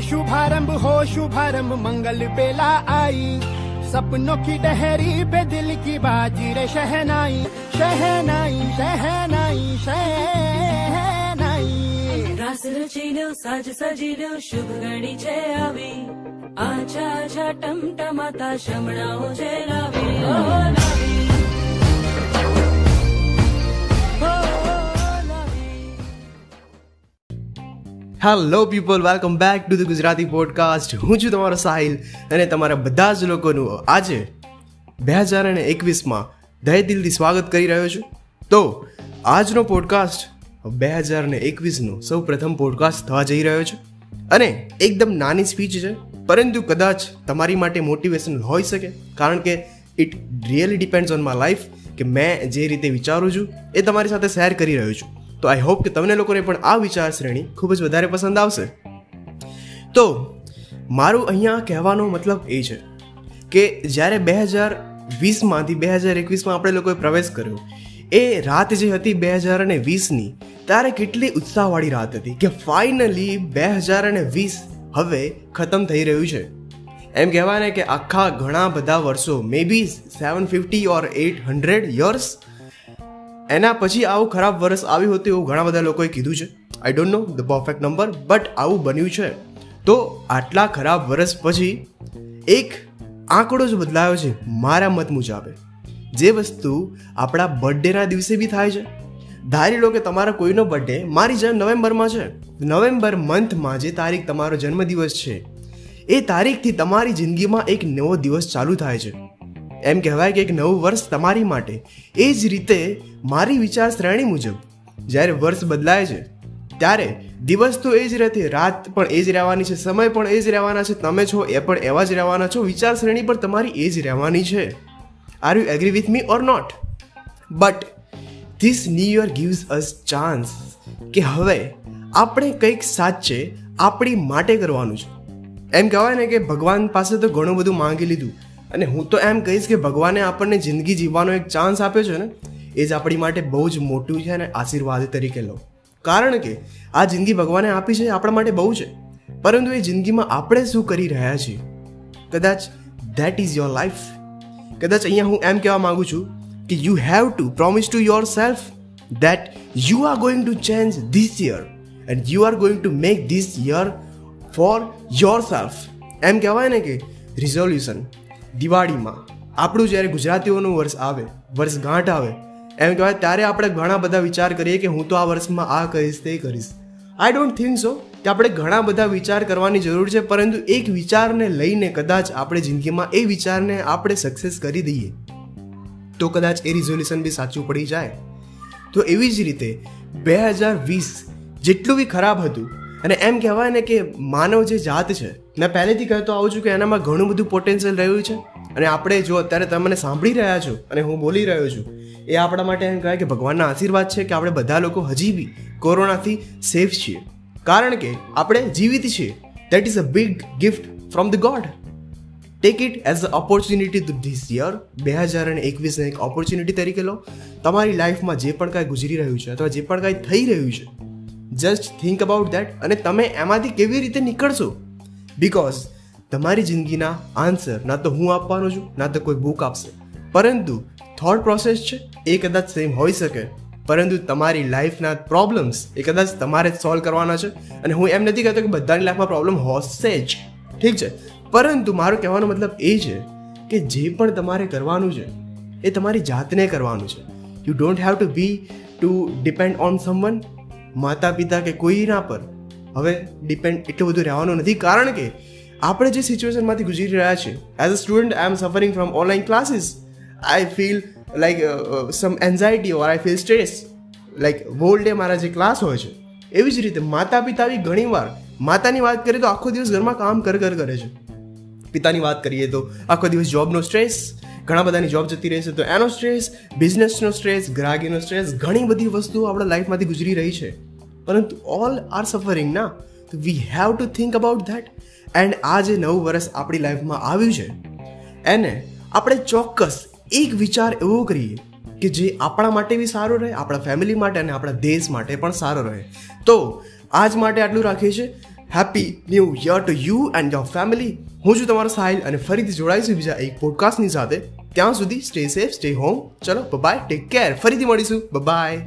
शुभारंभ हो शुभारंभ मंगल बेला आई सपनों की डहरी पे दिल की बाजी रे शहनाई शहनाई शहनाई शहनाई રાસ રચીનો સાજ સજીનો શુભ ગણી છે આવી આછા આછા ટમટમાતા શમણાઓ છે લાવી hello people welcome back to the Gujarati podcast હું છું તમારો સાહિલ અને તમારા બધા જ લોકોનું આજે બે હજાર અને એકવીસમાં દહે દિલથી સ્વાગત કરી રહ્યો છું. તો, આજનો પોડકાસ્ટ બે હજાર ને એકવીસનો સૌ પ્રથમ પોડકાસ્ટ થવા જઈ રહ્યો છે અને એકદમ નાની સ્પીચ છે, પરંતુ કદાચ તમારી માટે મોટિવેશનલ હોઈ શકે, કારણ કે it really depends on my life કે મેં જે રીતે વિચારું છું એ તમારી સાથે શેર કરી રહ્યો છું. તો આઈ હોપ કે તમને લોકોને પણ આ વિચાર શ્રેણી ખૂબ જ વધારે પસંદ આવશે. તો, મારું અહીંયા કહેવાનો મતલબ એ છે કે જ્યારે બે હજાર વીસમાંથી બે હજાર એકવીસમાં આપણે લોકોએ પ્રવેશ કર્યો, એ રાત જે હતી બે હજાર અને વીસની, ત્યારે કેટલી ઉત્સાહવાળી રાત હતી કે ફાઇનલી બે હજાર અને વીસ હવે ખતમ થઈ રહ્યું છે. એમ કહેવાય ને કે આખા ઘણા બધા વર્ષો maybe seven fifty or eight hundred years એના પછી આવું ખરાબ વર્ષ આવ્યું હતું એવું ઘણા બધા લોકોએ કીધું છે. I don't know the perfect number but આવું બન્યું છે. તો આટલા ખરાબ વર્ષ પછી એક આંકડો જ બદલાયો છે મારા મત મુજબે. જે વસ્તુ આપણા બર્થડેના દિવસે બી થાય છે. ધારી લો કે તમારા કોઈનો બર્થડે મારી જન્મ નવેમ્બરમાં છે. નવેમ્બર મંથમાં જે તારીખ તમારો જન્મદિવસ છે, એ તારીખથી તમારી જિંદગીમાં એક નવો દિવસ ચાલુ થાય છે. એમ કહેવાય કે એક નવું વર્ષ તમારી માટે. એ જ રીતે મારી વિચાર શ્રેણી મુજબ, જ્યારે વર્ષ બદલાય છે, ત્યારે દિવસ તો એ જ રહેતી, રાત પણ એ જ રહેવાની છે, સમય પણ એ જ રહેવાના છે, તમે છો એ પણ એવા જ રહેવાના છો વિચાર શ્રેણી પણ તમારી એ જ રહેવાની છે. Are you agree with me or not but this new year gives us chance કે હવે આપણે કંઈક સાચે આપણી માટે કરવાનું છે. એમ કહેવાય ને કે ભગવાન પાસે તો ઘણું બધું માંગી લીધું. અને હું તો એમ કહીશ કે ભગવાને આપણને જિંદગી જીવવાનો એક ચાન્સ આપ્યો છે ને, એ જ આપણી માટે બહુ જ મોટું છે અને આશીર્વાદ તરીકે લો કારણ કે આ જિંદગી ભગવાને આપી છે આપણા માટે બહુ છે. પરંતુ એ જિંદગીમાં આપણે શું કરી રહ્યા છીએ? કદાચ ધેટ ઇઝ યોર લાઈફ કદાચ અહીંયા હું એમ કહેવા માગું છું કે you have to promise to yourself that you are going to change this year and you are going to make this year for yourself એમ કહેવાય ને કે રિઝોલ્યુશન દિવાળીમાં. આપણું જ્યારે ગુજરાતીઓનું વર્ષ આવે વર્ષગાંઠ આવે, એમ કહેવાય, ત્યારે આપણે ઘણા બધા વિચાર કરીએ કે હું તો આ વર્ષમાં આ કરીશ તે કરીશ. આઈ ડોન્ટ થિંક સો કે આપણે ઘણા બધા વિચાર કરવાની જરૂર છે, પરંતુ એક વિચારને લઈને કદાચ આપણે જિંદગીમાં એ વિચારને આપણે સક્સેસ કરી દઈએ. તો કદાચ એ રિઝોલ્યુશન બી સાચું પડી જાય. તો એવી જ રીતે, બે હજાર વીસ જેટલું બી ખરાબ હતું અને એમ કહેવાય ને કે માનવ જે જાત છે, મેં પહેલેથી કહેતો આવું છું કે એનામાં ઘણું બધું પોટેન્શિયલ રહ્યું છે. અને આપણે જો અત્યારે તમે મને સાંભળી રહ્યા છો અને હું બોલી રહ્યો છું, એ આપણા માટે એમ કહેવાય કે ભગવાનના આશીર્વાદ છે કે આપણે બધા લોકો હજી બી કોરોનાથી સેફ છીએ. કારણ કે આપણે જીવિત છીએ. That is a big gift from the God take it as a opportunity to this year બે હજાર અને એકવીસને એક ઓપોર્ચ્યુનિટી તરીકે લો. તમારી લાઈફમાં જે પણ કાંઈ ગુજરી રહ્યું છે અથવા જે પણ કાંઈ થઈ રહ્યું છે જસ્ટ થિંક અબાઉટ દેટ અને તમે એમાંથી કેવી રીતે નીકળશો? બિકોઝ તમારી જિંદગીના આન્સર ના તો હું આપવાનો છું, ના તો કોઈ બુક આપશે. પરંતુ થોટ પ્રોસેસ છે, એ કદાચ સેમ હોઈ શકે. પરંતુ તમારી લાઈફના પ્રોબ્લેમ્સ એ કદાચ તમારે જ સોલ્વ કરવાના છે. અને હું એમ નથી કહેતો કે બધાની લાઈફમાં પ્રોબ્લેમ હશે જ. ઠીક છે? પરંતુ મારો કહેવાનો મતલબ એ છે કે જે પણ તમારે કરવાનું છે, એ તમારી જાતને કરવાનું છે. You don't have to be to depend on someone માતા પિતા કે કોઈના પર હવે ડિપેન્ડ એટલું બધું રહેવાનું નથી. કારણ કે આપણે જે સિચ્યુએશનમાંથી ગુજરી રહ્યા છીએ as a student I am suffering from online classes I feel like some anxiety or I feel stress like whole day મારા જે ક્લાસ હોય છે, એવી જ રીતે માતા પિતા બી ઘણીવાર માતાની વાત કરીએ તો આખો દિવસ ઘરમાં કામ કર કર, કરે છે. પિતાની વાત કરીએ તો આખો દિવસ જોબનો સ્ટ્રેસ ઘણા બધાની જોબ જતી રહેશે તો એનો સ્ટ્રેસ બિઝનેસનો સ્ટ્રેસ ગ્રાહકીનો સ્ટ્રેસ ઘણી બધી વસ્તુઓ આપણા લાઈફમાંથી ગુજરી રહી છે. પરંતુ ઓલ આર સફરિંગ ના. તો we have to think about that and આ જે નવું વર્ષ આપણી લાઈફમાં આવ્યું છે, એને આપણે ચોક્કસ એક વિચાર એવો કરીએ કે જે આપણા માટે બી સારો રહે, આપણા ફેમિલી માટે અને આપણા દેશ માટે પણ સારો રહે. તો આજ માટે આટલું રાખીએ છીએ. Happy new year to you and your family હું છું તમારો સાહિલ અને ફરીથી જોડાઈશું બીજા એક પોડકાસ્ટની સાથે. ત્યાં સુધી સ્ટે સેફ સ્ટે હોમ ચલો બાય ટેક કેર ફરીથી મળીશું. બાય